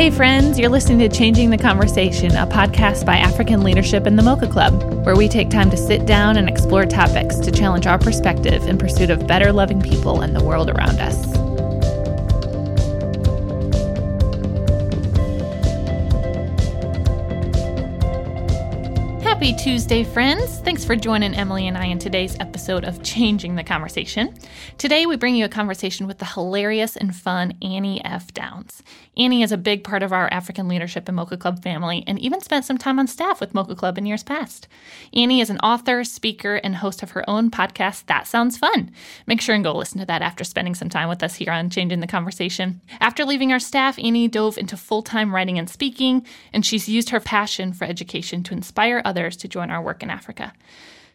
Hey, friends, you're listening to Changing the Conversation, a podcast by African Leadership in the Mocha Club, where we take time to sit down and explore topics to challenge our perspective in pursuit of better loving people and the world around us. Happy Tuesday, friends. Thanks for joining Emily and I in today's episode of Changing the Conversation. Today, we bring you a conversation with the hilarious and fun Annie F. Downs. Annie is a big part of our African Leadership and Mocha Club family and even spent some time on staff with Mocha Club in years past. Annie is an author, speaker, and host of her own podcast, That Sounds Fun. Make sure and go listen to that after spending some time with us here on Changing the Conversation. After leaving our staff, Annie dove into full time writing and speaking, and she's used her passion for education to inspire others to join our work in Africa.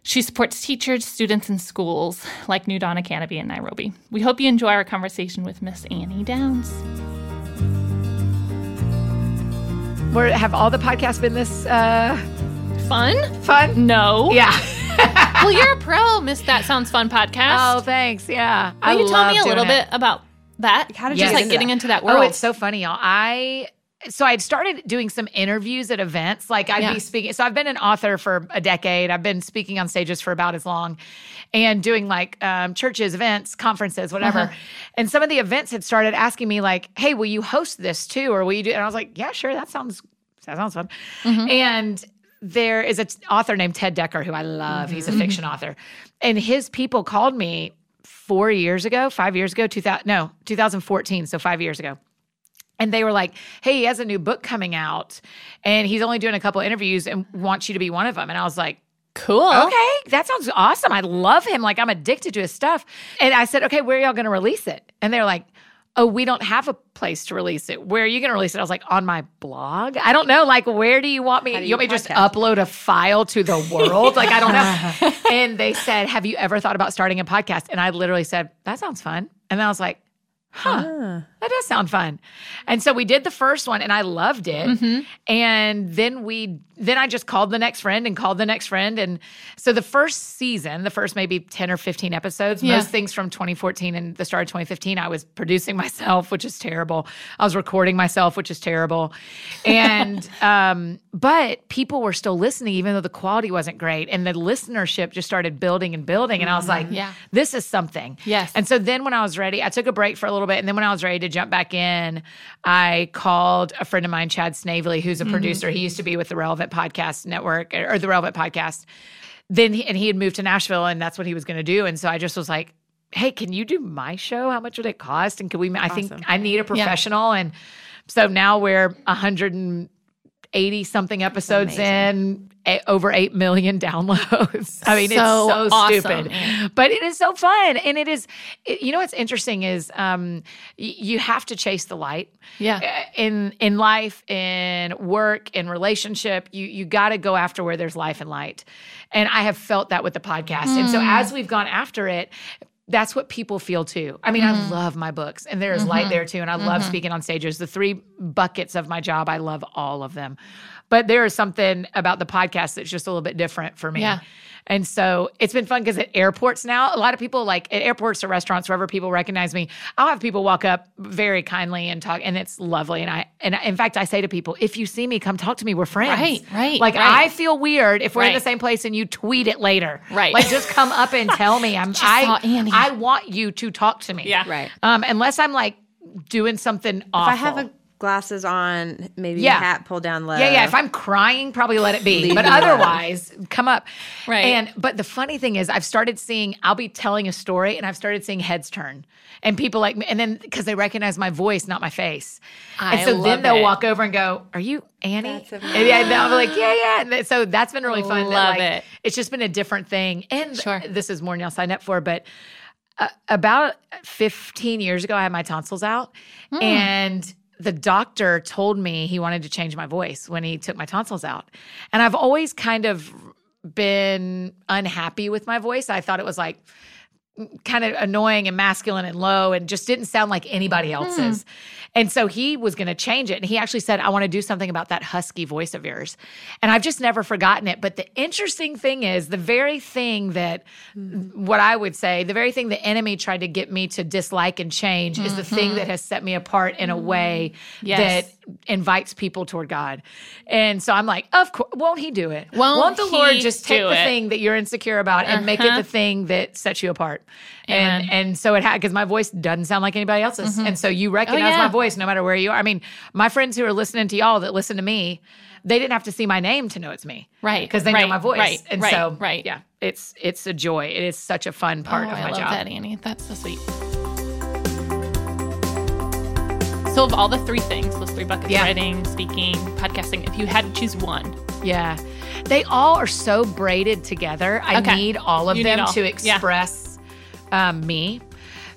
She supports teachers, students, and schools like New Dawn Academy in Nairobi. We hope you enjoy our conversation with Miss Annie Downs. Where have all the podcasts been this uh, Fun? fun? No. Yeah. well, you're a pro, Miss That Sounds Fun podcast. oh, thanks. Yeah. Will you tell me a little it. bit about that? How did Just you get like into getting that? into that world? Oh, it's so funny, y'all. I so I'd started doing some interviews at events. Like I'd Yeah. be speaking. So I've been an author for a decade. I've been speaking on stages for about as long, and doing like um, churches, events, conferences, whatever. Uh-huh. And some of the events had started asking me like, "Hey, will you host this too, or will you do?" And I was like, "Yeah, sure. That sounds that sounds fun." Mm-hmm. And there is an author named Ted Dekker who I love. He's a Mm-hmm. fiction author, and his people called me four years ago, five years ago, two thousand no, two thousand fourteen, so five years ago. And they were like, "Hey, he has a new book coming out, and he's only doing a couple interviews, and wants you to be one of them." And I was like, cool. "Okay, that sounds awesome. I love him. Like I'm addicted to his stuff." And I said, "Okay, where are y'all going to release it?" And they're like, "Oh, we don't have a place to release it. Where are you going to release it?" I was like, "On my blog. I don't know. Like, where do you want me? You you want me to just upload a file to the world? like, I don't know." and they said, "Have you ever thought about starting a podcast?" And I literally said, "That sounds fun." And then I was like, "Huh." That does sound fun. And so we did the first one and I loved it. Mm-hmm. And then we then I just called the next friend and called the next friend and so the first season, the first maybe 10 or 15 episodes, Yeah. most things from 2014 and the start of 2015 I was producing myself, which is terrible. I was recording myself, which is terrible. And um but people were still listening even though the quality wasn't great and the listenership just started building and building and I was like, Yeah. this is something. Yes. And so then when I was ready, I took a break for a little bit. And then when I was ready to jump back in, I called a friend of mine, Chad Snavely, who's a mm-hmm. producer. He used to be with the Relevant Podcast Network or the Relevant Podcast. Then he, and he had moved to Nashville and that's what he was going to do. And so I just was like, hey, can you do my show? How much would it cost? And can we, I think I need a professional. And so now we're 180 something episodes in, a, over 8 million downloads. I mean, So it's so awesome. stupid. But it is so fun and it is it- you know what's interesting is um y- you have to chase the light. Yeah. Uh, in in life in work in relationship you you got to go after where there's life and light. And i have felt that with the podcast. And so as we've gone after it that's what people feel too. I mean, I mm-hmm. love my books and there is light mm-hmm. there too. And I love mm-hmm. speaking on stages. The three buckets of my job, I love all of them. But there is something about the podcast that's just a little bit different for me. Yeah. And so it's been fun because at airports now, a lot of people like at airports or restaurants, wherever people recognize me, I'll have people walk up very kindly and talk, and it's lovely. And I, and in fact, I say to people, if you see me, come talk to me. We're friends. Right, right, Like right. I feel weird if we're in the same place and you tweet it later. Right. Like just come up and tell me. I'm. saw I. Annie. I want you to talk to me. Yeah. Right. Um, unless I'm like doing something awful. If I have a glasses on, maybe Yeah. hat pulled down low. Yeah, yeah. If I'm crying, probably let it be. But otherwise, come up. Right. And but the funny thing is, I've started seeing. I'll be telling a story, and I've started seeing heads turn, and people like me, and then because they recognize my voice, not my face, I and so love then they'll it. walk over and go, "Are you Annie?" That's and yeah, and I'll be like, "Yeah, yeah." And so that's been really fun. that, Love like, it. It's just been a different thing, and Sure. this is more than I'll sign up for, but uh, about 15 years ago, I had my tonsils out, Hmm. and the doctor told me he wanted to change my voice when he took my tonsils out. And I've always kind of been unhappy with my voice. I thought it was like kind of annoying and masculine and low and just didn't sound like anybody hmm. else's. And so he was going to change it. And he actually said, I want to do something about that husky voice of yours. And I've just never forgotten it. But the interesting thing is, the very thing that, hmm. what I would say, the very thing the enemy tried to get me to dislike and change is the thing mm-hmm. that has set me apart in a way Yes. that invites people toward God. And so I'm like, of course, won't he do it? Won't the Lord just take the it? thing that you're insecure about and make it Uh-huh. the thing that sets you apart? Amen. And and so it had because my voice doesn't sound like anybody else's. And so you recognize Mm-hmm. Oh, yeah. my voice no matter where you are. I mean, my friends who are listening to y'all that listen to me, they didn't have to see my name to know it's me. Right, Because they know my voice. right, and right, so right. yeah, it's it's a joy. It is such a fun part oh, of my I love job. that, Annie. That's so sweet. So, of all the three things, those three buckets Yeah. writing, speaking, podcasting, if you had to choose one, Yeah. They all are so braided together. I Okay. need all of You them all. to Yeah. express um, me.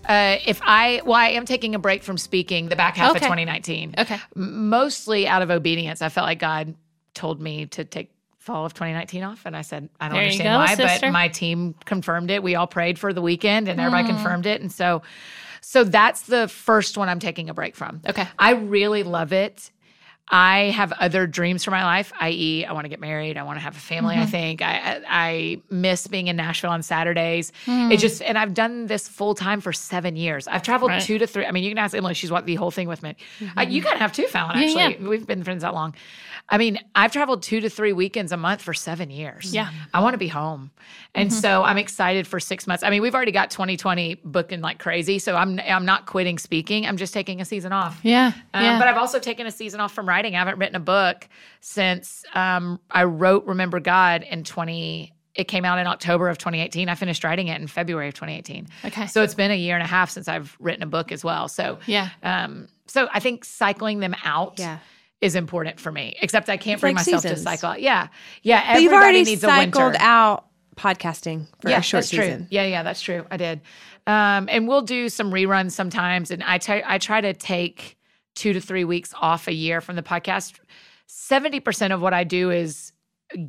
Uh, if I, well, I am taking a break from speaking the back half Okay. of 2019. Okay. Mostly out of obedience. I felt like God told me to take fall of 2019 off. And I said, I don't There understand go, why, sister. but my team confirmed it. We all prayed for the weekend and everybody Mm. confirmed it. And so, so that's the first one I'm taking a break from. Okay. I really love it. I have other dreams for my life, i.e., I want to get married. I want to have a family. Mm-hmm. I think I, I miss being in Nashville on Saturdays. Hmm. It just and I've done this full time for seven years. I've traveled Right. Mm-hmm. two to three. I mean, you can ask Emily; she's what the whole thing with me. Uh, you kind of have too, Fallon. Yeah, Actually, yeah. we've been friends that long. I mean, I've traveled two to three weekends a month for seven years. Yeah. Mm-hmm. I want to be home, and so I'm excited for six months. I mean, we've already got 2020 booking like crazy, so I'm I'm not quitting speaking. I'm just taking a season off. yeah, Um, yeah. But I've also taken a season off from writing. I haven't written a book since um, I wrote Remember God in 20. It came out in October of 2018. I finished writing it in February of 2018. Okay. So it's been a year and a half since I've written a book as well. So Yeah. Um, so I think cycling them out. Yeah. Is important for me. Except I can't It's bring like myself seasons. to cycle. out. Yeah, yeah. But you've everybody already needs cycled out podcasting for yeah, a short that's true. season. Yeah, yeah, that's true. I did. Um, and we'll do some reruns sometimes. And I try- I try to take two to three weeks off a year from the podcast. 70% of what I do is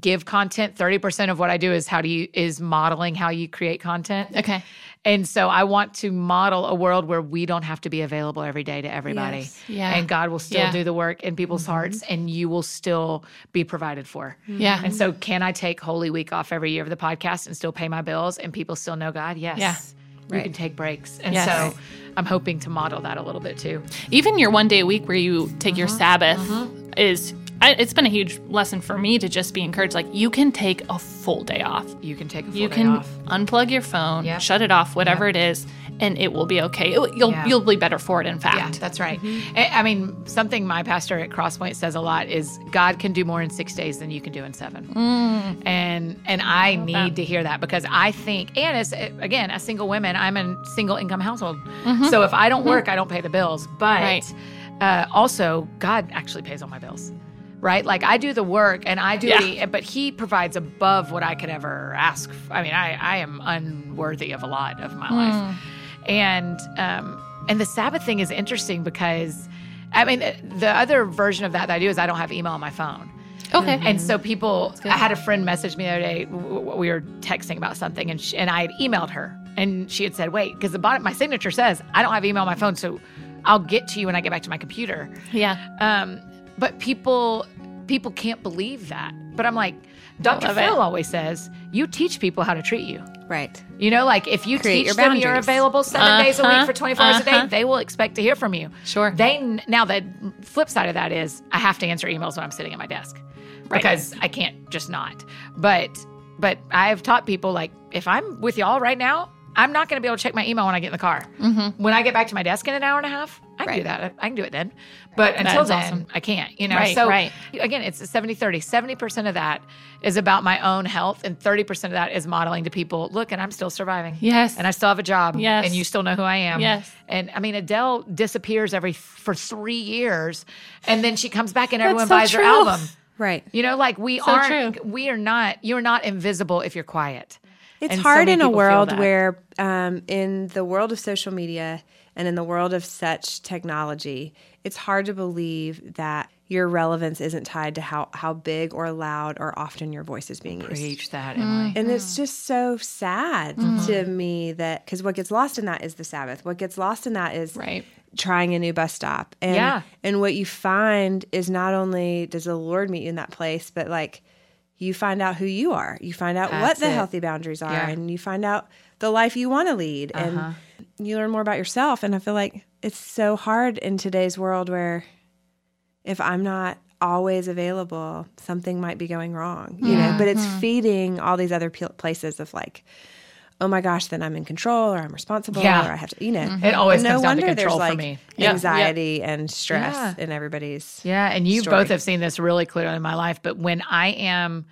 give content. 30% of what I do is how do you is modeling how you create content. okay. And so I want to model a world where we don't have to be available every day to everybody. Yes. Yeah. And God will still Yeah. do the work in people's mm-hmm. hearts and you will still be provided for. Mm-hmm. Yeah. And so can I take Holy Week off every year of the podcast and still pay my bills and people still know God? Yes. Yeah. You Right. can take breaks. And Yes. so I'm hoping to model that a little bit too. Even your one day a week where you take your Uh-huh. Sabbath uh-huh. is. I, it's been a huge lesson for me to just be encouraged. Like you can take a full day off. You can take a full You day can off. unplug your phone, Yep. shut it off, whatever it is, and it will be okay. It- you'll Yeah. you'll be better for it. In fact, Yeah, that's right. Mm-hmm. I I mean, something my pastor at Crosspoint says a lot is God can do more in six days than you can do in seven. Mm. And and I need to hear that because I think, and as again, as single women, I'm in single income household. Mm-hmm. So if I don't mm-hmm. work, I don't pay the bills. But Right. uh, also, God actually pays all my bills. Right, like I do the work and I do Yeah. the, but He provides above what I could ever ask. I mean, I I am unworthy of a lot of my life, and um, and the Sabbath thing is interesting because, I mean, the other version of that that I do is I don't have email on my phone. okay. And so people, I had a friend message me the other day. We were texting about something, and she, and I had emailed her, and she had said, "Wait, because the bottom, my signature says I don't have email on my phone, so I'll get to you when I get back to my computer." yeah, Um, but people, people can't believe that. But I'm like, Dr. Phil it. always says, "You teach people how to treat you." Right. You know, like if you Create teach your them you're available 7 days a Uh-huh, week for 24 hours a uh-huh. day, they will expect to hear from you. Sure. They now the flip side of that is I have to answer emails when I'm sitting at my desk Right. because I can't just not. But but I've taught people like if I'm with y'all right now, I'm not going to be able to check my email when I get in the car. Mm-hmm. When I get back to my desk in an hour and a half, I can do that. I can do it then. But until then, awesome. I can't. You know. Right, so right. again, it's a 70 30. 70% of that is about my own health, and 30% of that is modeling to people look, and I'm still surviving. Yes. And I still have a job. Yes. And you still know who I am. Yes. And I mean, Adele disappears every for three years, and then she comes back and everyone so buys her album. Right. You know, like we So aren't, true. we are not, you're not invisible if you're quiet. It's And hard many in a world where, um, in the world of social media and in the world of such technology, it's hard to believe that your relevance isn't tied to how, how big or loud or often your voice is being used. Preach that. Emily. And it's just so sad Mm-hmm. to me that because what gets lost in that is the Sabbath. What gets lost in that is Right. trying a new bus stop. And, Yeah. And what you find is not only does the Lord meet you in that place, but like you find out who you are. You find out what the it. healthy boundaries are, Yeah. Uh-huh. and you find out the life you want to lead, and you learn more about yourself. And I feel like it's so hard in today's world where if I'm not always available, something might be going wrong, you know. But it's hmm. feeding all these other places of like, oh my gosh, then I'm in control or I'm responsible Yeah. or I have to, you know. Mm-hmm. It always no comes down to wonder control there's for like me. Yeah. anxiety and stress Yeah. in everybody's. Yeah, and you story. both have seen this really clearly in my life. But when I am,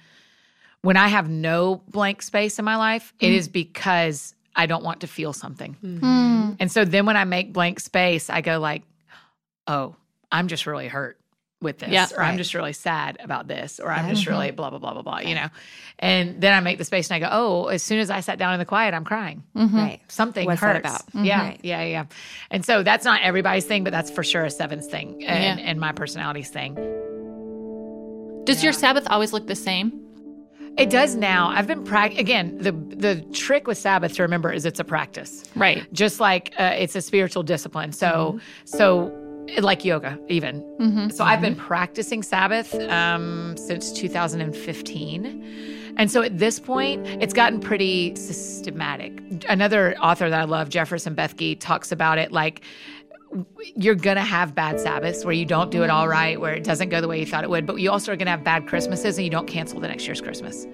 when I have no blank space in my life, it mm-hmm. is because I don't want to feel something. Mm-hmm. And so then when I make blank space, I go like, "Oh, I'm just really hurt with this, Yeah, or I'm just really sad about this, or I'm just really mm-hmm. blah blah blah blah blah." You know, and then I make the space and I go, "Oh, as soon as I sat down in the quiet, I'm crying." Mm-hmm. Right. something What's hurts. that about? Yeah, Right. yeah, yeah. And so that's not everybody's thing, but that's for sure a sevens thing and, Yeah. and my personality's thing. Does your Sabbath always look the same? It does now. I've been prac again. The the trick with Sabbath to remember is it's a practice, Right. just like uh, it's a spiritual discipline. So so like yoga even. So I've been practicing Sabbath um, since 2015. And so at this point, it's gotten pretty systematic. Another author that I love, Jefferson Bethke, talks about it like you're gonna have bad Sabbaths where you don't do it all right, where it doesn't go the way you thought it would, but you also are gonna have bad Christmases and you don't cancel the next year's Christmas,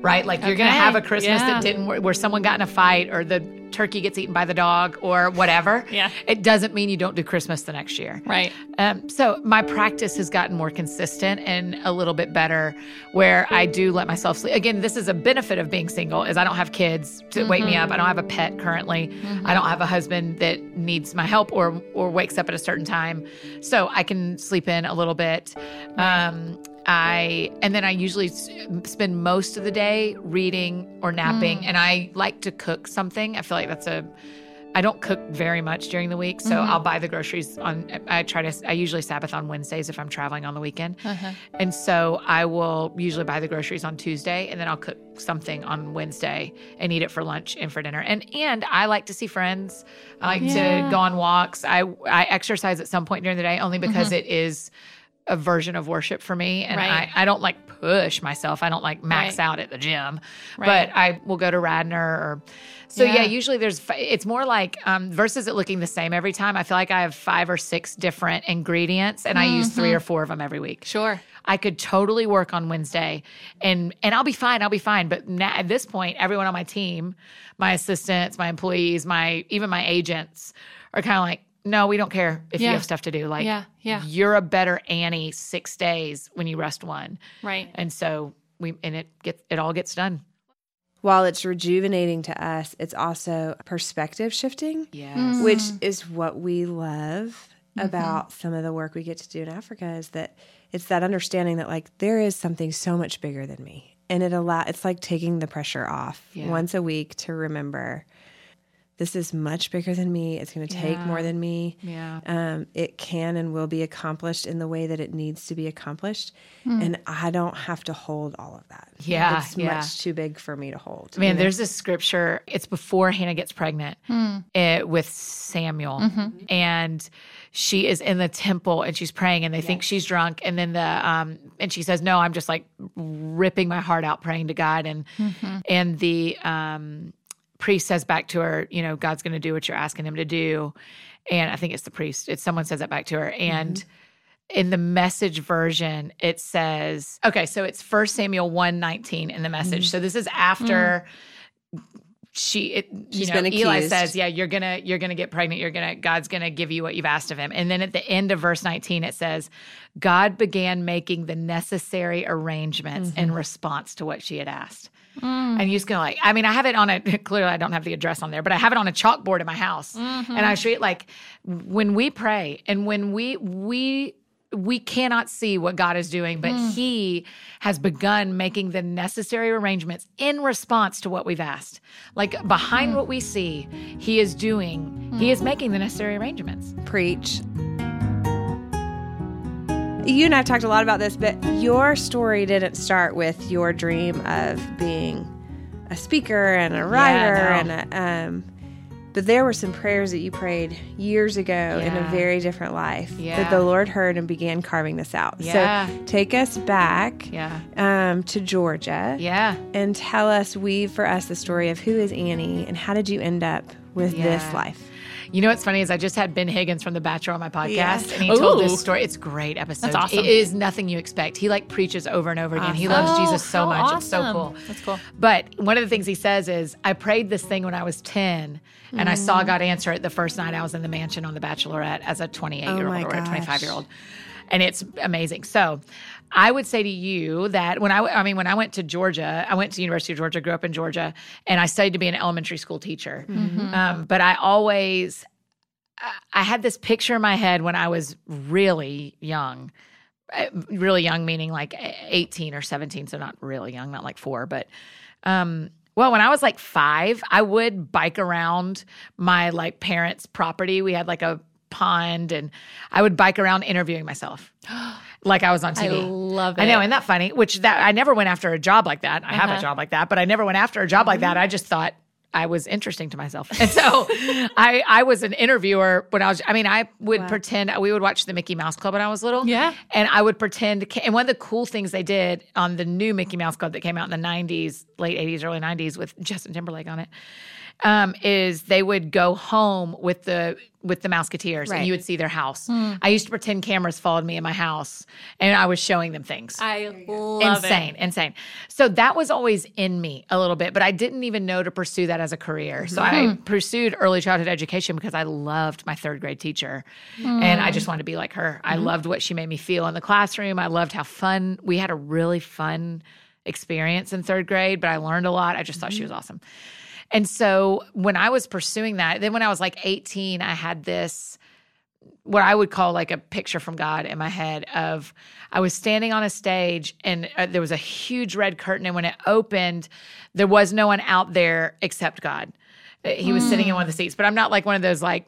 right? Like you're gonna have a Christmas yeah. that didn't where, where someone got in a fight or the turkey gets eaten by the dog or whatever. Yeah. it doesn't mean you don't do Christmas the next year. Right. Um, so my practice has gotten more consistent and a little bit better where I do let myself sleep. Again, this is a benefit of being single is I don't have kids to wake me up. I don't have a pet currently. I don't have a husband that needs my help or or wakes up at a certain time. So I can sleep in a little bit. Um, I and then I usually s- spend most of the day reading or napping mm. and I like to cook something. I feel like that's a I don't cook very much during the week, so I'll mm-hmm. buy the groceries on. I try to. I usually Sabbath on Wednesdays if I'm traveling on the weekend, uh-huh. and so I will usually buy the groceries on Tuesday, and then I'll cook something on Wednesday and eat it for lunch and for dinner. And and I like to see friends. I like Yeah. to go on walks. I I exercise at some point during the day only because mm-hmm. it is a version of worship for me and Right. I, I don't like push myself i don't like max Right. out at the gym Right. but i will go to Radnor or so yeah, Yeah. usually there's it's more like um, versus it looking the same every time i feel like i have five or six different ingredients and i use three or four of them every week Sure. I could totally work on Wednesday and and I'll be fine. I'll be fine. But now, at this point, everyone on my team, my assistants, my employees, my even my agents are kind of like, no, we don't care if Yeah. you have stuff to do. Like, Yeah, yeah. you're a better Annie six days when you rest one. Right. And so we and it gets it all gets done. While it's rejuvenating to us, it's also perspective shifting. Yes. Mm. which is what we love mm-hmm. about some of the work we get to do in Africa is that it's that understanding that like there is something so much bigger than me and it allow it's like taking the pressure off Yeah. once a week to remember this is much bigger than me. It's going to take Yeah. more than me. Yeah. um, it can and will be accomplished in the way that it needs to be accomplished. And i don't have to hold all of that. Yeah, it's yeah. much too big for me to hold Man, there's this scripture. It's before Hannah gets pregnant eh, with Samuel, and she is in the temple and she's praying, and they think she's drunk, and then the um and she says, "No, I'm just like ripping my heart out praying to God," and and the um priest says back to her, "You know, God's going to do what you're asking him to do," and I think it's the priest. It's someone says that back to her, and in the message version it says okay so it's first samuel 119 in the message. Mm-hmm. so this is after she it, you She's know been eli says yeah you're gonna you're gonna get pregnant you're gonna god's gonna give you what you've asked of him. And then at the end of verse 19 it says god began making the necessary arrangements Mm-hmm. in response to what she had asked Mm. and you just go like, I mean, I have it on a clearly I don't have the address on there, but I have it on a chalkboard in my house. Mm-hmm. And I treat like when we pray and when we we we cannot see what God is doing, but mm. He has begun making the necessary arrangements in response to what we've asked. Like behind what we see, He is doing, He mm. is making the necessary arrangements. preach. You and I have talked a lot about this, but your story didn't start with your dream of being a speaker and a writer, no. and a, um, but there were some prayers that you prayed years ago in a very different life that the Lord heard and began carving this out. Yeah. So take us back Yeah. um, to Georgia Yeah. and tell us, weave for us the story of who is Annie and how did you end up with this life? You know what's funny is I just had Ben Higgins from The Bachelor on my podcast, Yes. and he told this story. It's a great episode. That's awesome. It is nothing you expect. He like preaches over and over again. He loves Oh, Jesus so how much. It's so cool. That's cool. But one of the things he says is, I prayed this thing when I was 10, and I Mm. saw God answer it the first night I was in the mansion on The Bachelorette as a 28 year Oh old or a 25 year old. And it's amazing. So I would say to you that when I, I mean, when I went to Georgia, I went to the University of Georgia, grew up in Georgia, and I studied to be an elementary school teacher. Mm-hmm. Um, but I always, I had this picture in my head when I was really young. Uh, Really young, meaning like 18 or 17. So not really young, not like four, but um, well, when I was like five, I would bike around my like parents' property. We had like a pond, and I would bike around interviewing myself, like I was on TV. I love it. I know, isn't that funny? Which that I never went after a job like that. I have Uh-huh. a job like that, but I never went after a job like that. I just thought I was interesting to myself, and so I I was an interviewer when I was. I mean, I would pretend we would watch the Mickey Mouse Club when I was little. Yeah. and I would pretend. And one of the cool things they did on the new Mickey Mouse Club that came out in the '90s, late '80s, early '90s, with Justin Timberlake on it. Um, is they would go home with the with the Mouseketeers Right. and you would see their house. Hmm. I used to pretend cameras followed me in my house and I was showing them things I love insane, it. insane. So that was always in me a little bit, but I didn't even know to pursue that as a career. Mm-hmm. So I hmm. pursued early childhood education because I loved my third grade teacher, and I just hmm. wanted to be like her. I mm-hmm. loved what she made me feel in the classroom. I loved how fun we had a really fun experience in third grade, but I learned a lot. I just thought she mm-hmm. was awesome. And so when I was pursuing that, then when I was like 18, I had this what I would call like a picture from God in my head of I was standing on a stage and uh, there was a huge red curtain and when it opened there was no one out there except God. Uh, He was sitting in one of the seats, but I'm not like one of those like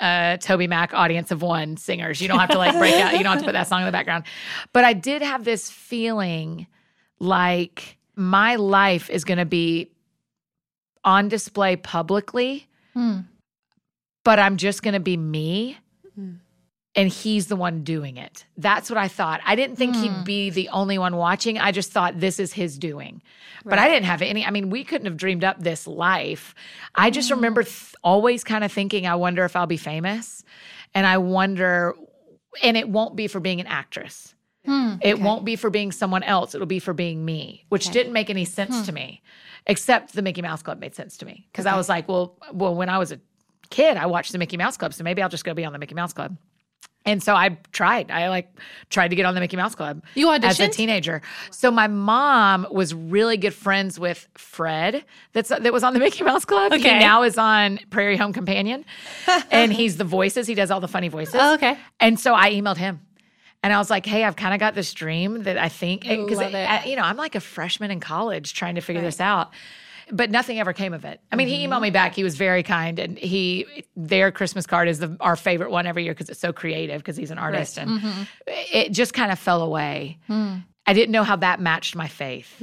uh Toby Mac audience of one singers. You don't have to like break out, you don't have to put that song in the background. But I did have this feeling like my life is going to be on display publicly, Hmm. but I'm just going to be me hmm. and he's the one doing it. That's what I thought. I didn't think he'd hmm. be the only one watching. I just thought this is his doing. But I didn't have any, I mean, we couldn't have dreamed up this life. I just hmm. remember th- always kind of thinking, I wonder if I'll be famous. And I wonder, and it won't be for being an actress. Hmm, it won't be for being someone else. It'll be for being me, which didn't make any sense hmm. to me, except the Mickey Mouse Club made sense to me because I was like, well, well, when I was a kid, I watched the Mickey Mouse Club, so maybe I'll just go be on the Mickey Mouse Club. And so I tried. I like tried to get on the Mickey Mouse Club You auditioned as a teenager. So my mom was really good friends with Fred, that's that was on the Mickey Mouse Club. He Okay. now is on Prairie Home Companion, and he's the voices. He does all the funny voices. Oh, okay. And so I emailed him. And I was like, "Hey, I've kind of got this dream that I think because you know I'm like a freshman in college trying to figure this out, but nothing ever came of it. I mean, he emailed me back. He was very kind, and he their Christmas card is the, our favorite one every year because it's so creative because he's an artist, and it just kind of fell away. I didn't know how that matched my faith.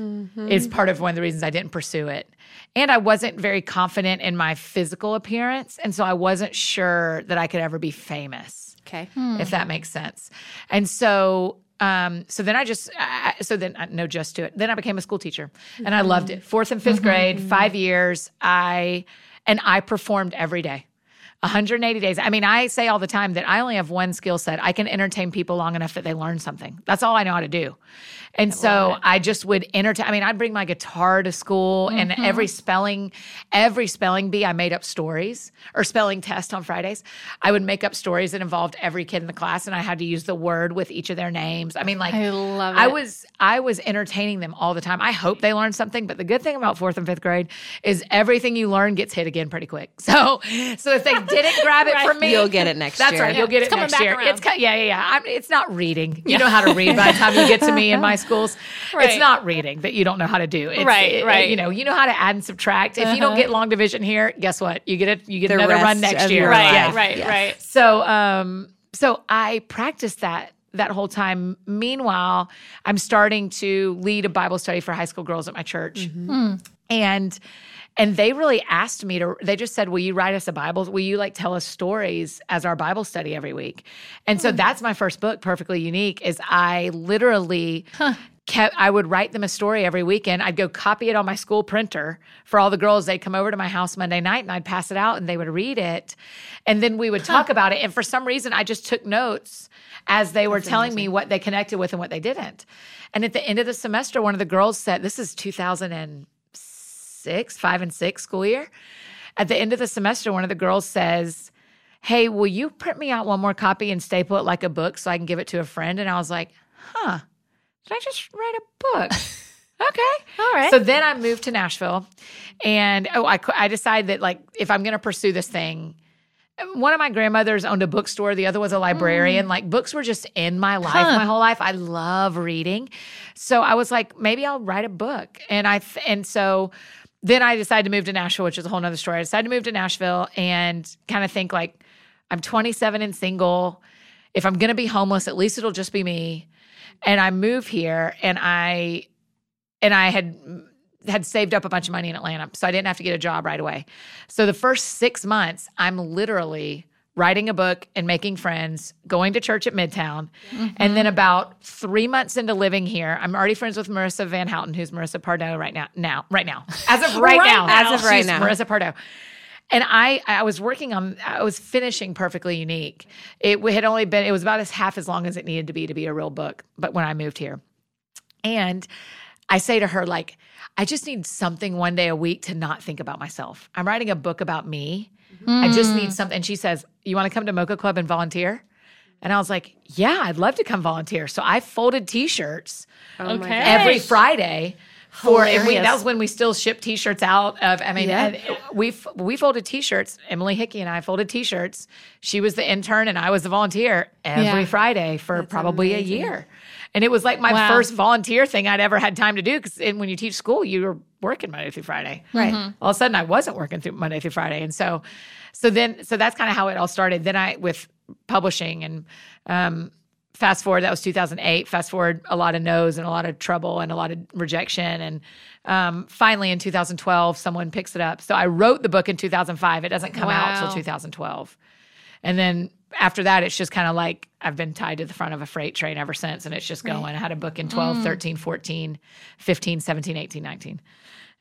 Is part of one of the reasons I didn't pursue it. And I wasn't very confident in my physical appearance. And so I wasn't sure that I could ever be famous Okay. if that makes sense. And so, um, so then I just, I, so then uh, no, just to it. Then I became a school teacher, and I loved it. Fourth and 5th grade, five years. I and I performed every day. 180 days. I mean, I say all the time that I only have one skill set. I can entertain people long enough that they learn something. That's all I know how to do. And so I just would entertain. I mean, I'd bring my guitar to school, and mm-hmm. every spelling, every spelling bee, I made up stories or spelling test on Fridays. I would make up stories that involved every kid in the class, and I had to use the word with each of their names. I mean, like I love I was I was entertaining them all the time. I hope they learned something, but the good thing about fourth and fifth grade is everything you learn gets hit again pretty quick. So so if they didn't grab it from me, You'll get it next that's year. right. You'll get It's it coming next back year. around. It's yeah, yeah, yeah. I'm, it's not reading. You know how to read by the time you get to me in my schools. Right. It's not reading that you don't know how to do. It's, Right, it- right. You know, you know how to add and subtract. If you don't Uh-huh. get long division here, guess what? You get it. You get The another run next year. Right, life. right, Yes. right. So, um, so I practiced that that whole time. Meanwhile, I'm starting to lead a Bible study for high school girls at my church, and and they really asked me to. They just said, "Will you write us a Bible? Will you like tell us stories as our Bible study every week?" And so hmm. that's my first book, Perfectly Unique. Is I literally. kept I would write them a story every weekend. I'd go copy it on my school printer for all the girls. They'd come over to my house Monday night and I'd pass it out and they would read it. And then we would talk about it. And for some reason I just took notes as they were telling me what they connected with and what they didn't. And at the end of the semester, one of the girls said, This is 2006, five and six school year. At the end of the semester, one of the girls says, Hey, will you print me out one more copy and staple it like a book so I can give it to a friend? And I was like, Huh, did I just write a book? okay. All right. So then I moved to Nashville and oh, I, I decided that like if I'm going to pursue this thing, one of my grandmothers owned a bookstore. The other was a librarian. Mm. Like books were just in my life Huh. my whole life. I love reading. So I was like, maybe I'll write a book. And I, th- and so then I decided to move to Nashville, which is a whole nother story. I decided to move to Nashville and kind of think like, I'm 27 and single. If I'm going to be homeless, at least it'll just be me. And I move here and I, and I had had saved up a bunch of money in Atlanta, so I didn't have to get a job right away. So the first six months, I'm literally writing a book and making friends, going to church at Midtown. Mm-hmm. And then about three months into living here, I'm already friends with Marissa Van Houten, who's Marissa Pardo right now. Now, right now. As of right, Right now. now. As of right now. Marissa Pardo. And I, I was working on, I was finishing Perfectly Unique. It had only been, it was about as half as long as it needed to be to be a real book. But when I moved here, and I say to her, like, I just need something one day a week to not think about myself. I'm writing a book about me. I just need something. And she says, You want to come to Mocha Club and volunteer? And I was like, Yeah, I'd love to come volunteer. So I folded t shirts Oh Okay. Every Friday. For and we, that was when we still shipped T-shirts out of. I mean, Yeah. and we we folded T-shirts. Emily Hickey and I folded T-shirts. She was the intern and I was the volunteer every Yeah. Friday for probably amazing. a year. And it was like my Wow. first volunteer thing I'd ever had time to do. Because when you teach school, you were working Monday through Friday. Right. All of a sudden, I wasn't working through Monday through Friday, and so, so then, so that's kind of how it all started. Then I with publishing and um, fast forward, that was 2008. Fast forward, a lot of no's and a lot of trouble and a lot of rejection, and um, finally in 2012, someone picks it up. So I wrote the book in 2005. It doesn't come out Wow. till 2012, and then after that, it's just kind of like I've been tied to the front of a freight train ever since, and it's just going. I had a book in 12, 13, 14, 15, 17, 18, 19.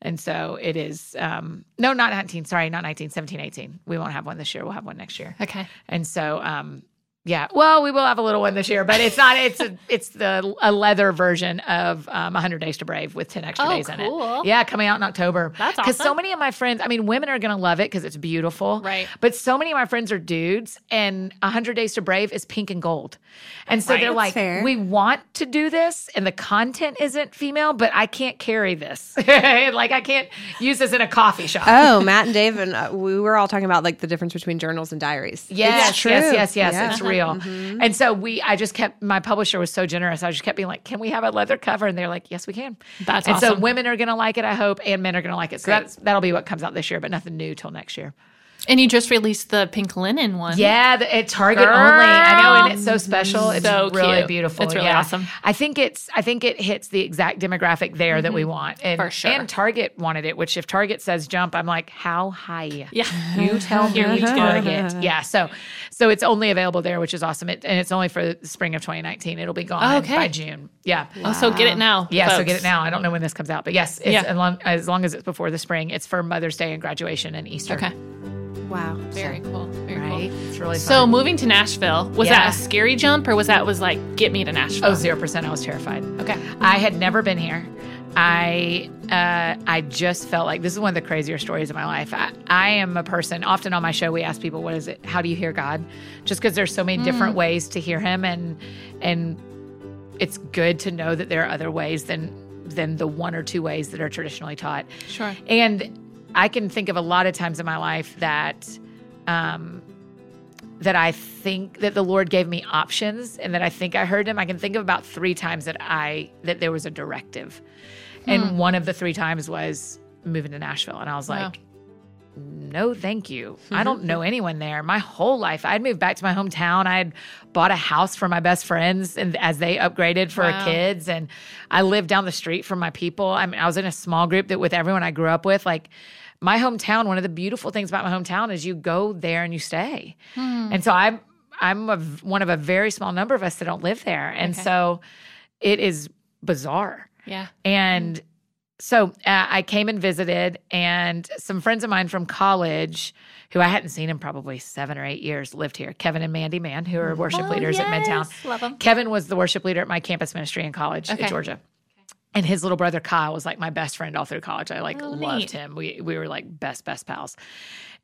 And so it is, um, no, not 19, sorry, not 19, 17, 18. We won't have one this year. We'll have one next year. Okay. And so, um, yeah, well, we will have a little one this year, but it's not. It's a, it's the a leather version of um, 100 Days to Brave with 10 extra Oh, days in it. Yeah, coming out in October. That's Because so many of my friends, I mean, women are going to love it because it's beautiful, Right. But so many of my friends are dudes, and 100 Days to Brave is pink and gold, and so Right. they're like, fair. we want to do this, and the content isn't female, but I can't carry this. like I can't use this in a coffee shop. Oh, Matt and Dave and uh, we were all talking about like the difference between journals and diaries. Yes, It's true. yes, yes, yes. Yeah. It's real. And so we, I just kept, my publisher was so generous. I just kept being like, can we have a leather cover? And they're like, yes, we can. That's and so women are going to like it, I hope, and men are going to like it. So that's, that'll be what comes out this year, but nothing new till next year. And you just released the pink linen one. Yeah, the, at Target only. I know, and it's so special. It's So really cute. beautiful. It's really yeah. awesome. I think it's I think it hits the exact demographic there that we want. And, Mm-hmm. For sure. and Target wanted it, which if Target says jump, I'm like, how high? Yeah. You tell me. Target. Yeah. So so it's only available there, which is awesome. It, and it's only for the spring of 2019. It'll be gone oh, Okay. by June. Yeah. Oh, so get it now. Yeah, so get it now. I don't know when this comes out, but yes, it's Yeah. as, long, as long as it's before the spring, it's for Mother's Day and graduation and Easter. Okay. Wow. Very cool. Very Right? cool. It's really fun. So moving to Nashville, was Yeah. that a scary jump or was that was like get me to Nashville? Oh, zero percent. I was terrified. Okay. I had never been here. I uh, I just felt like this is one of the crazier stories of my life. I, I am a person. Often on my show, we ask people, "What is it? How do you hear God?" Just because there's so many different ways to hear Him, and and it's good to know that there are other ways than than the one or two ways that are traditionally taught. Sure. And I can think of a lot of times in my life that um, that I think that the Lord gave me options and that I think I heard him. I can think of about three times that I that there was a directive. And hmm. one of the three times was moving to Nashville. And I was Wow. like, no, thank you. I don't know anyone there. My whole life, I'd moved back to my hometown. I'd bought a house for my best friends, and as they upgraded for Wow. kids, and I lived down the street from my people. I mean, I was in a small group that with everyone I grew up with. Like my hometown, one of the beautiful things about my hometown is you go there and you stay. Hmm. And so I'm I'm a, one of a very small number of us that don't live there, and so it is bizarre. Yeah. And so uh, I came and visited, and some friends of mine from college who I hadn't seen in probably seven or eight years lived here. Kevin and Mandy Mann, who are worship Oh, leaders at Midtown. yes. Love 'em. Kevin was the worship leader at my campus ministry in college Okay. at Georgia. And his little brother Kyle was like my best friend all through college. I like Oh, loved neat. him. We we were like best best pals.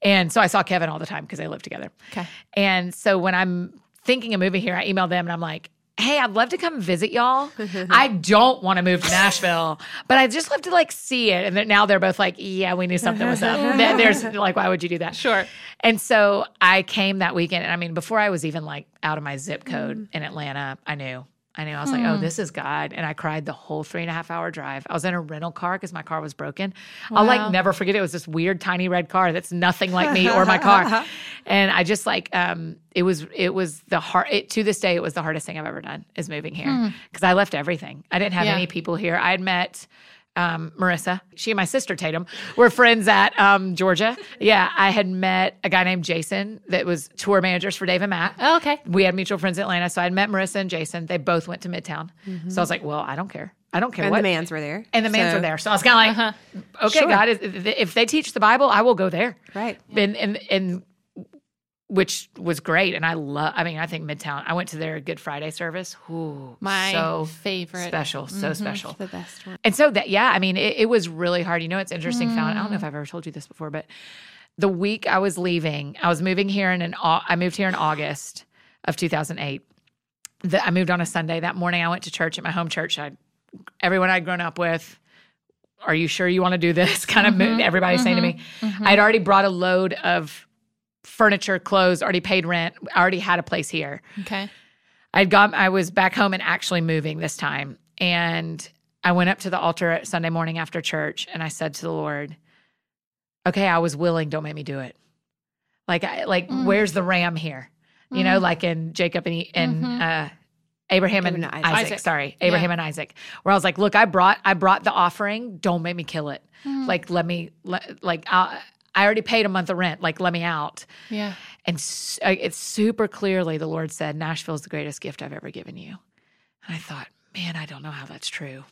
And so I saw Kevin all the time because they lived together. Okay. And so when I'm thinking of moving here, I emailed them and I'm like, hey, I'd love to come visit y'all. I don't want to move to Nashville, but I'd just love to like see it. And then now they're both like, yeah, we knew something was up. Then There's like, why would you do that? Sure. And so I came that weekend. And I mean, before I was even like out of my zip code mm-hmm. in Atlanta, I knew. I knew. I was like, oh, this is God. And I cried the whole three and a half hour drive. I was in a rental car because my car was broken. I'll like never forget it. It was this weird tiny red car that's nothing like me or my car. and I just like um it was it was the hard it, to this day it was the hardest thing I've ever done is moving here. Because I left everything. I didn't have Yeah. any people here. I had met um, Marissa. She and my sister Tatum were friends at um, Georgia. Yeah, I had met a guy named Jason that was tour managers for Dave and Matt. Oh, okay. We had mutual friends in Atlanta, so I'd met Marissa and Jason. They both went to Midtown, so I was like, "Well, I don't care. I don't care And what." the Manns were there. and the Manns So- were there, so I was kind of like, "Okay, Sure. God, if- if they teach the Bible, I will go there." Right. and and and which was great. And I love. I mean, I think Midtown. I went to their Good Friday service. Ooh, My so favorite. special, so mm-hmm. special. The best one. And so that, yeah, I mean, it, it was really hard. You know, it's interesting. Found I don't know if mm. I've ever told you this before, but the week I was leaving, I was moving here in an. I moved here in August of 2008. The, I moved on a Sunday. That morning, I went to church at my home church. I, everyone I'd grown up with. Are you sure you want to do this? Kind of mm-hmm. everybody saying to me. Mm-hmm. I'd already brought a load of furniture, clothes, already paid rent. Already had a place here. Okay. I'd got I was back home and actually moving this time. And I went up to the altar at Sunday morning after church and I said to the Lord, Okay, I was willing, don't make me do it. Like I like Mm. where's the ram here? You know, like in Jacob and, and Mhm. uh Abraham and and Isaac. Isaac. Sorry, Abraham and Isaac. Where I was like, look, I brought I brought the offering. Don't make me kill it. Mm. Like let me let, like I I already paid a month of rent. Like let me out. Yeah. And s- uh, it's super clearly the Lord said, Nashville's the greatest gift I've ever given you. And I thought, man, I don't know how that's true.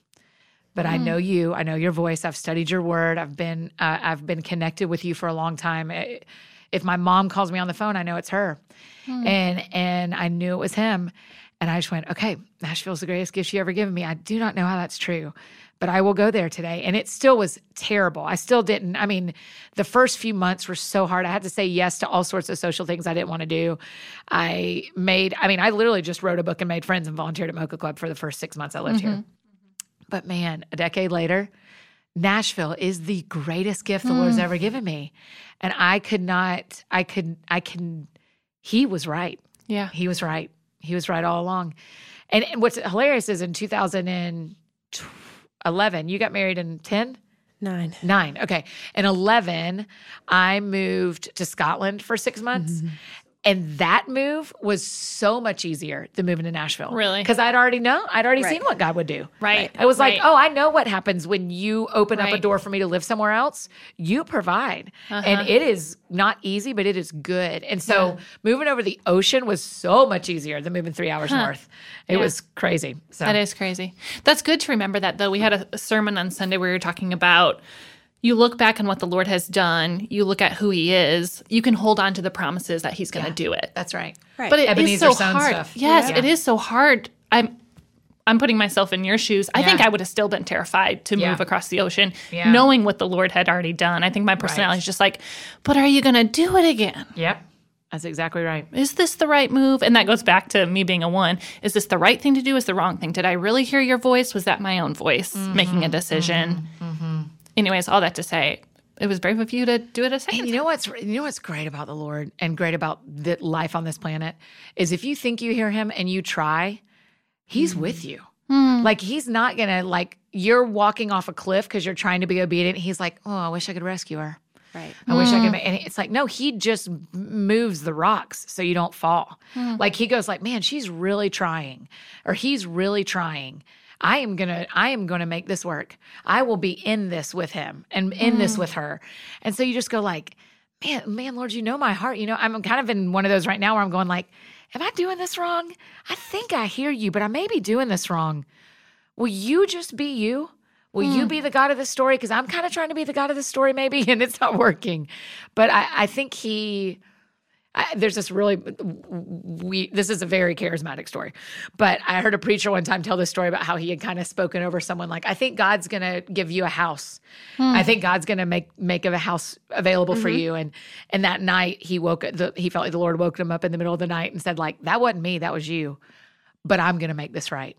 But I know you. I know your voice. I've studied your word. I've been uh, I've been connected with you for a long time. If my mom calls me on the phone, I know it's her. And and I knew it was him. And I just went, okay, Nashville's the greatest gift you ever given me. I do not know how that's true, but I will go there today. And it still was terrible. I still didn't. I mean, the first few months were so hard. I had to say yes to all sorts of social things I didn't want to do. I made, I mean, I literally just wrote a book and made friends and volunteered at Mocha Club for the first six months I lived here. Mm-hmm. But man, a decade later, Nashville is the greatest gift the Lord's mm. ever given me. And I could not, I could, I can, he was right. Yeah. He was right. He was right all along. And, and what's hilarious is in 2011, you got married in 10? Nine. Nine. Okay. In 11, I moved to Scotland for six months. Mm-hmm. And that move was so much easier than moving to Nashville. Really? Because I'd already know, I'd already Right. seen what God would do. Right. I was like, oh, I know what happens when you open up a door for me to live somewhere else. You provide. Uh-huh. And it is not easy, but it is good. And so moving over the ocean was so much easier than moving three hours north. It Yeah. was crazy. So That is crazy. That's good to remember that, though. We had a, a sermon on Sunday where we were talking about you look back on what the Lord has done, you look at who He is, you can hold on to the promises that He's going to Yeah. do it. that's right. Right. But it is Ebenezer so Stone hard. stuff. Yes, Yeah. it is so hard. I'm. I'm putting myself in your shoes. I think I would have still been terrified to Yeah. move across the ocean, Yeah. knowing what the Lord had already done. I think my personality is just like, but are you going to do it again? Yep. That's exactly right. is this the right move? And that goes back to me being a one. Is this the right thing to do? Is the wrong thing? Did I really hear your voice? Was that my own voice Mm-hmm. making a decision? Anyways, all that to say, it was brave of you to do it a second And you know what's you know what's great about the Lord and great about the life on this planet is if you think you hear him and you try, he's mm. with you. Hmm. Like he's not gonna like you're walking off a cliff because you're trying to be obedient. He's like, oh, I wish I could rescue her. Right. I wish I could. Hmm. Make, and it's like, no, he just moves the rocks so you don't fall. Hmm. Like he goes, like, man, she's really trying, or he's really trying. I am gonna, I am gonna make this work. I will be in this with him and in this with her. And so you just go like, man, man, Lord, you know my heart. You know, I'm kind of in one of those right now where I'm going like, am I doing this wrong? I think I hear you, but I may be doing this wrong. will you just be you? Will Hmm. you be the God of the story? Because I'm kind of trying to be the God of the story, maybe, and it's not working. But I, I think he, I, there's this really, we, this is a very charismatic story. But I heard a preacher one time tell this story about how he had kind of spoken over someone like, I think God's going to give you a house. I hmm. think God's going to make, make a house available for mm-hmm. you. And, and that night he woke, the, he felt like the Lord woke him up in the middle of the night and said like, that wasn't me, that was you. But I'm going to make this right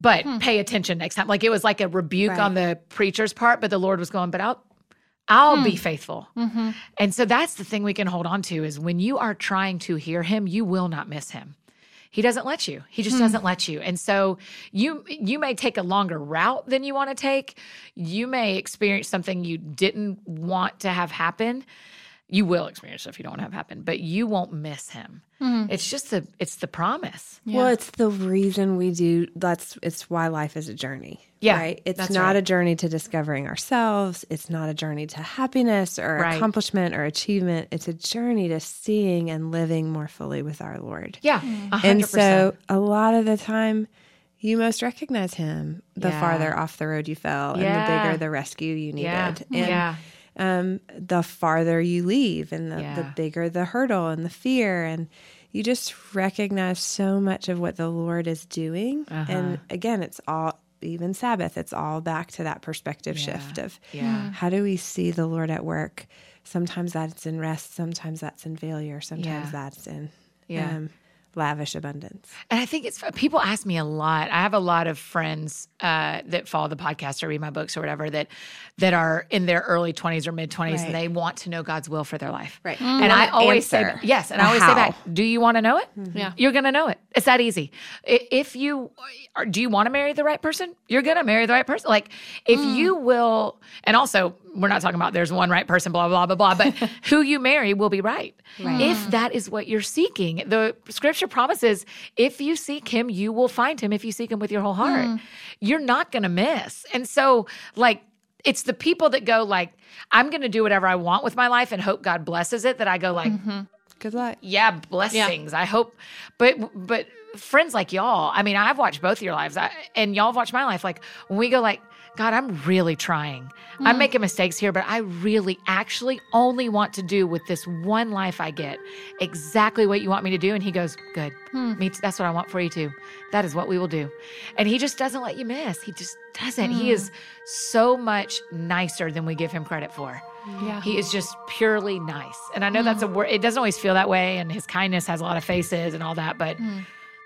but hmm. pay attention next time. Like it was like a rebuke Right. on the preacher's part, but the Lord was going, but I'll I'll be faithful. Mm-hmm. And so that's the thing we can hold on to is when you are trying to hear him, you will not miss him. He doesn't let you. He just hmm. doesn't let you. And so you you may take a longer route than you want to take. You may experience something you didn't want to have happen. You will experience stuff you don't want to have happen, but you won't miss him. Mm-hmm. It's just the it's the promise. Well, it's the reason we do that's it's why life is a journey. Yeah, Right. It's that's not right. a journey to discovering ourselves. It's not a journey to happiness or Right. accomplishment or achievement. It's a journey to seeing and living more fully with our Lord. Yeah. Mm-hmm. a And hundred so a lot of the time you most recognize him the Yeah. farther off the road you fell and the bigger the rescue you needed. Yeah. And yeah. Um, the farther you leave and the, the bigger the hurdle and the fear and you just recognize so much of what the lord is doing Uh-huh. and again it's all even sabbath it's all back to that perspective shift of Yeah. how do we see the lord at work sometimes that's in rest sometimes that's in failure sometimes Yeah. that's in Yeah. um, lavish abundance And I think it's people ask me a lot. I have a lot of friends uh, that follow the podcast or read my books or whatever that that are in their early twenties or mid twenties Right. and they want to know God's will for their life. Right. Mm. And I want an always say yes, and I always say how. back, do you want to know it? Mm-hmm. Yeah. You're going to know it. It's that easy. If you or do you want to marry the right person? You're going to marry the right person. Like if mm. you will and also we're not talking about there's one right person blah blah blah blah but who you marry will be right. If that is what you're seeking. The scripture promises if you seek him, you will find him if you seek him with your whole heart. You're not going to miss. And so like it's the people that go like I'm going to do whatever I want with my life and hope God blesses it that I go like mm-hmm. good luck yeah, blessings. I hope, but but friends like y'all. I mean, I've watched both of your lives, I, and y'all have watched my life. Like when we go, like God, I'm really trying. I'm mm. making mistakes here, but I really, actually, only want to do with this one life I get exactly what you want me to do. And He goes, good. Hmm. Me, t- that's what I want for you too. That is what we will do. And He just doesn't let you miss. He just doesn't. He hmm. is so much nicer than we give Him credit for. Yeah. He is just purely nice. And I know that's a hmm. word it doesn't always feel that way and his kindness has a lot of faces and all that, but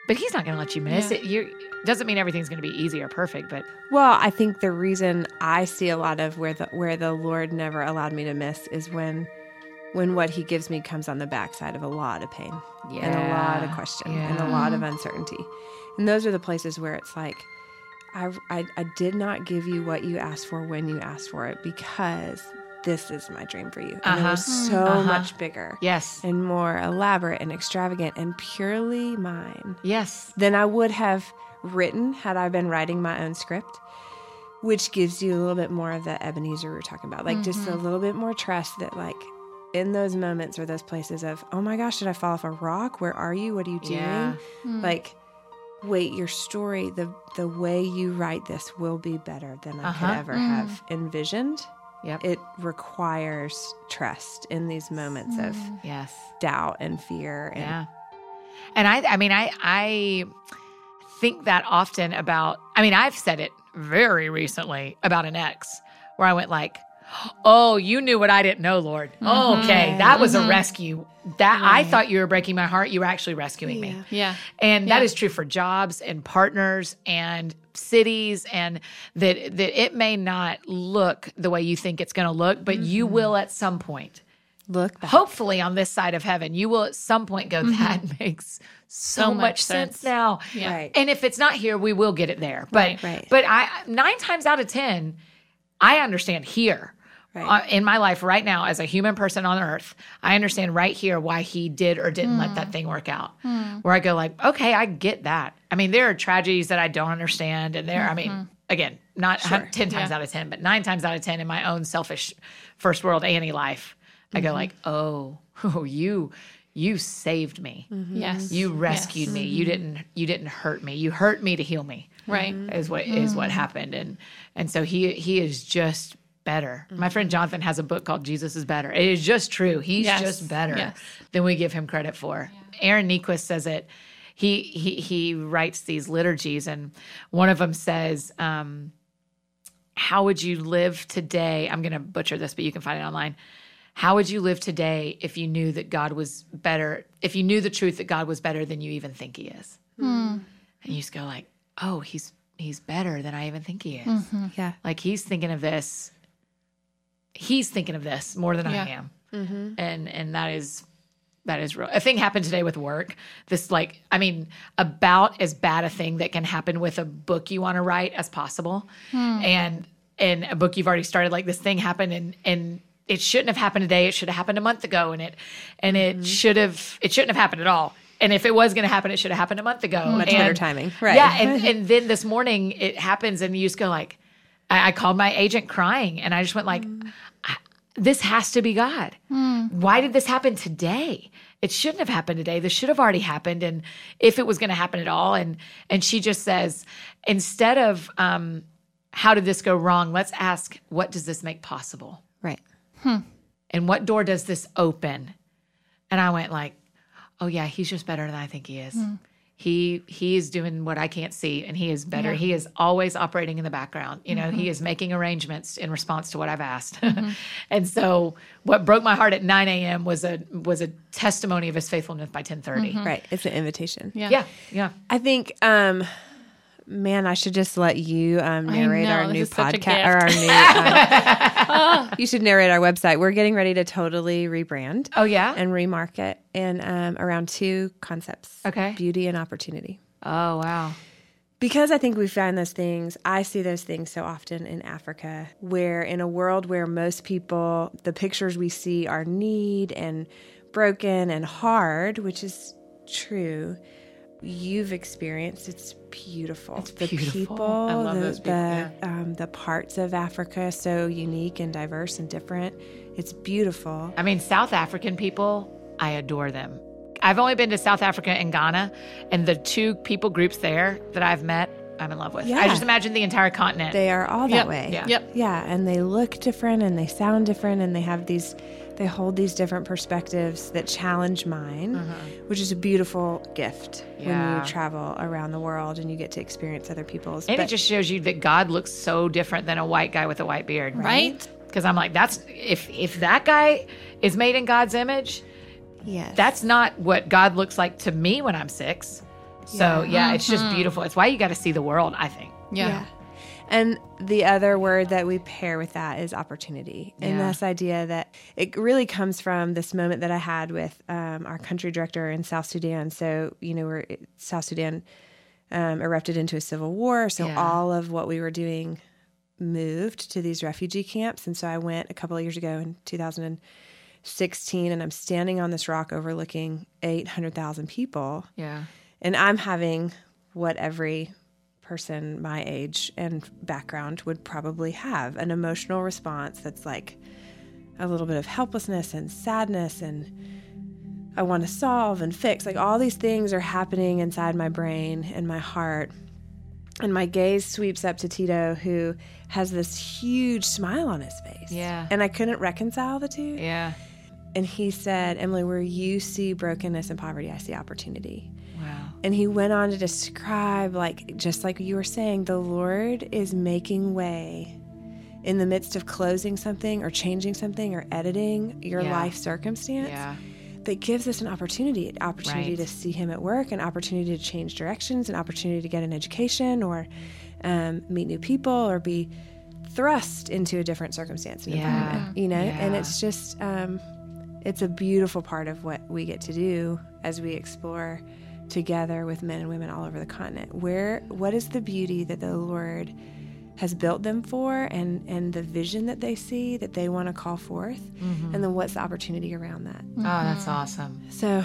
but he's not going to let you miss Yeah. it. You doesn't mean everything's going to be easy or perfect, but Well, I think the reason I see a lot of where the where the Lord never allowed me to miss is when when what he gives me comes on the backside of a lot of pain and a lot of Yeah, question and a lot of uncertainty. And those are the places where it's like I, I I did not give you what you asked for when you asked for it because this is my dream for you. And it was uh-huh. so uh-huh. much bigger yes. and more elaborate and extravagant and purely mine Yes. than I would have written had I been writing my own script, which gives you a little bit more of that Ebenezer we are talking about, like just a mm-hmm. little bit more trust that, like, in those moments or those places of, oh my gosh, did I fall off a rock? Where are you? What are you doing? Yeah. Like, wait, your story, the the way you write this will be better than I Uh-huh. could ever mm-hmm. have envisioned. Yep. It requires trust in these moments of mm. yes. doubt and fear. And Yeah. And I I mean I I think that often about I mean I've said it very recently about an ex where I went like Oh, you knew what I didn't know, Lord. Mm-hmm. Okay, that was a mm-hmm. rescue. That I thought you were breaking my heart. You were actually rescuing me. Yeah. And that Yeah. is true for jobs and partners and cities and that that it may not look the way you think it's going to look, but you mm-hmm. will at some point. look back. Hopefully on this side of heaven, you will at some point go mm-hmm. that makes so, So much, much sense. sense. now. Yeah. Right. And if it's not here, we will get it there. But Right. Right. but I 9 times out of 10 I understand here. Right. Uh, in my life right now as a human person on earth i understand right here why he did or didn't let that hmm. thing work out. Hmm. Where i go like okay i get that. I mean there are tragedies that i don't understand and there i mean mm-hmm. again not hun- 10 times Yeah. out of 10 but 9 times out of 10 in my own selfish first world annie life i go mm-hmm. like oh, oh you you saved me. Mm-hmm. Yes. you rescued Yes. me. You didn't you didn't hurt me. You hurt me to heal me Right. is what is what happened. And and so he he is just better. My mm-hmm. friend Jonathan has a book called Jesus is Better. It is just true. He's Yes. just better Yes. than we give him credit for. Aaron Niequist says it. He he he writes these liturgies and one of them says um how would you live today? I'm going to butcher this, but you can find it online. How would you live today if you knew that God was better, if you knew the truth that God was better than you even think he is? Hmm. And you just go like, "Oh, he's he's better than I even think he is." Mm-hmm. Yeah. Like he's thinking of this. He's thinking of this more than Yeah. I am, mm-hmm. and and that is that is real. A thing happened today with work. This like, I mean, about as bad a thing that can happen with a book you want to write as possible, hmm. and and a book you've already started. Like this thing happened, and and it shouldn't have happened today. It should have happened a month ago, and it and it mm-hmm. should have it shouldn't have happened at all. And if it was going to happen, it should have happened a month ago. Much And- better timing. Right. Yeah, and and then this morning it happens, and you just go like, I, I called my agent crying, and I just went like, mm. I- this has to be God. Hmm. Why did this happen today? It shouldn't have happened today. This should have already happened, and if it was going to happen at all, and and she just says, instead of um, how did this go wrong, let's ask, what does this make possible, Right. Hmm. and what door does this open? And I went like, oh yeah, he's just better than I think he is. Hmm. He he is doing what I can't see, and he is better. He is always operating in the background. You know, he mm-hmm. is making arrangements in response to what I've asked. Mm-hmm. and so, what broke my heart at 9 a.m. was a was a testimony of his faithfulness by 10:30. Mm-hmm. Right. It's an invitation. Yeah. Yeah, yeah. I think, um, man, I should just let you um, narrate know, our new is such a podcast or our new. Um, you should narrate our website. We're getting ready to totally rebrand Oh yeah. and remarket in um, around two concepts: Okay. beauty and opportunity. oh wow. Because I think we find those things, I see those things so often in Africa, where in a world where most people, the pictures we see are need and broken and hard, which is true. You've experienced it's beautiful. It's the beautiful. people, I love the, those people, the, um, the parts of Africa, so unique and diverse and different. It's beautiful. I mean, South African people, I adore them. I've only been to South Africa and Ghana, and the two people groups there that I've met, I'm in love with. Yeah. I just imagine the entire continent. They are all that Yep. way. Yeah. Yep. Yeah, and they look different and they sound different and they have these they hold these different perspectives that challenge mine, uh-huh. which is a beautiful gift when you travel around the world and you get to experience other people's. and but- it just shows you that God looks so different than a white guy with a white beard. Right? Because I'm like, that's if if that guy is made in God's image, yes. that's not what God looks like to me when I'm six. So yeah, it's just uh-huh. beautiful. It's why you got to see the world. I think. Yeah. And the other word that we pair with that is opportunity. And Yeah. this idea that it really comes from this moment that I had with um, our country director in South Sudan. So, you know, we're, South Sudan um, erupted into a civil war. So Yeah. all of what we were doing moved to these refugee camps. And so I went a couple of years ago in 2016, and I'm standing on this rock overlooking 800,000 people Yeah. and I'm having what every person my age and background would probably have an emotional response that's like a little bit of helplessness and sadness and I want to solve and fix. Like all these things are happening inside my brain and my heart. And my gaze sweeps up to Tito, who has this huge smile on his face. Yeah. And I couldn't reconcile the two. Yeah. And he said, Emily, where you see brokenness and poverty, I see opportunity. And he went on to describe, like, just like you were saying, the Lord is making way in the midst of closing something or changing something or editing your Yeah. life circumstance Yeah. that gives us an opportunity an opportunity Right. to see him at work an opportunity to change directions an opportunity to get an education or um, meet new people or be thrust into a different circumstance and Yeah. environment you know and it's just um, it's a beautiful part of what we get to do as we explore together with men and women all over the continent where what is the beauty that the lord has built them for and and the vision that they see that they want to call forth Mm-hmm. and then what's the opportunity around that Oh, that's awesome. so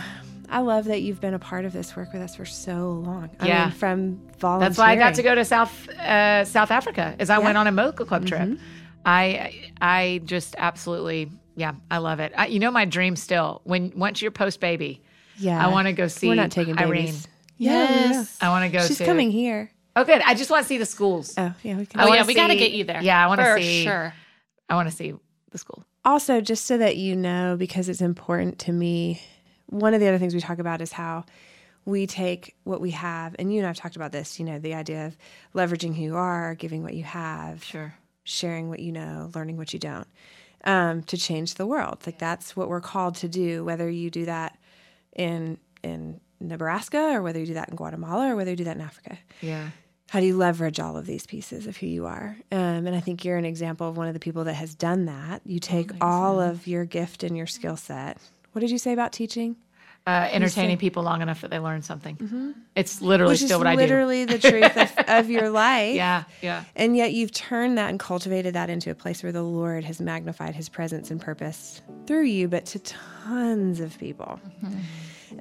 I love that you've been a part of this work with us for so long. I Yeah. mean, from volunteering. That's why I got to go to South uh, South Africa. As I went on a Mocha Club Mm-hmm. trip. I I just absolutely yeah I love it. I, you know my dream still when once you're post baby, Yeah. I want to go see We're not taking Irene. babies. Yes. I want to go. She's to, coming here. Oh, good. I just want to see the schools. Oh, yeah, we can. I Oh wanna yeah, we got to see- get you there. yeah, I wanna For see- sure. I want to see the school. also, just so that you know, because it's important to me, one of the other things we talk about is how we take what we have, and you and I've talked about this, you know, the idea of leveraging who you are, giving what you have, Sure. sharing what you know, learning what you don't, um, to change the world. Like that's what we're called to do, whether you do that in in Nebraska or whether you do that in Guatemala or whether you do that in Africa. Yeah. How do you leverage all of these pieces of who you are? Um, and I think you're an example of one of the people that has done that. You take all of your gift and your skill set. What did you say about teaching? Uh, entertaining people long enough that they learn something. It's literally Which still what I do. literally the truth of, of your life. Yeah. Yeah. And yet you've turned that and cultivated that into a place where the Lord has magnified his presence and purpose through you, but to tons of people.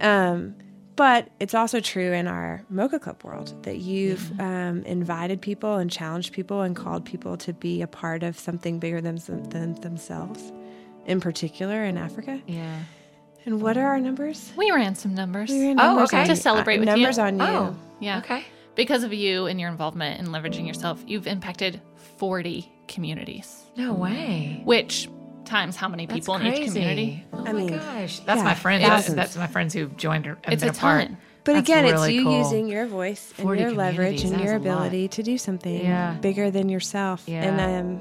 Um, but it's also true in our Mocha Club world that you've um, invited people and challenged people and called people to be a part of something bigger than, than themselves, in particular in Africa. Yeah. And what are our numbers? We ran some numbers. We ran Oh, numbers okay. on- To celebrate uh, with you. numbers on you. Oh. Yeah. Okay. Because of you and your involvement in leveraging yourself, you've impacted 40 communities, No way. which times how many people in each community? Oh I my mean, gosh. That's yeah, my friends. thousands. That's my friends who've joined her. and It's been a part. ton. But That's again, really it's you cool. using your voice and your leverage and your is a lot. ability to do something Yeah. bigger than yourself. Yeah. And um,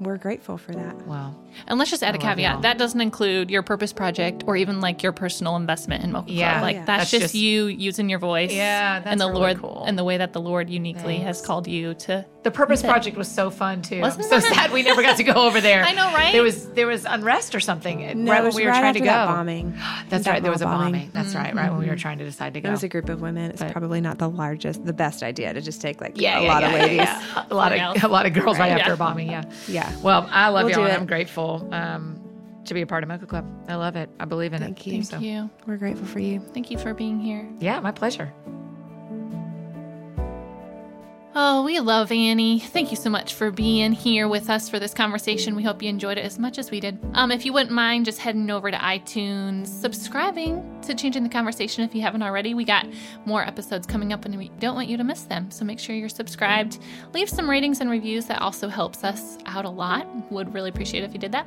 we're grateful for that. Wow. And let's just add a oh, I love caveat. That doesn't include your purpose project or even like your personal investment in Mocha Yeah. Club. Like Yeah. that's, That's just, just- you using your voice. Yeah, that's and the really Lord cool. and the way that the Lord uniquely has called you to The Purpose Project was so fun too. Wasn't I'm so it? sad we never got to go over there. I know, right? There was there was unrest or something No, right when we were right trying to after go. that bombing. That's That right. There was a bombing. bombing. That's right. Right when we were mm-hmm. trying to decide to go. It was a group of women. It's But- probably not the largest, the best idea to just take like yeah, a yeah, lot of ladies. A lot of a lot of girls right, Right, after a bombing. Yeah. Yeah. Well, I love y'all. do and it. I'm grateful um, to be a part of Mocha Club. I love it. I believe in Thank it. you. So, Thank you. We're grateful for you. Thank you for being here. Yeah, my pleasure. Oh, we love Annie. Thank you so much for being here with us for this conversation. We hope you enjoyed it as much as we did. Um, if you wouldn't mind just heading over to iTunes, subscribing to Changing the Conversation if you haven't already. We got more episodes coming up and we don't want you to miss them. So make sure you're subscribed. Leave some ratings and reviews. That also helps us out a lot. Would really appreciate if you did that.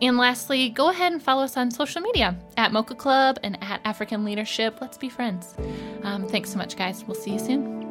And lastly, go ahead and follow us on social media at Mocha Club and at African Leadership. Let's be friends. Um, thanks so much, guys. We'll see you soon.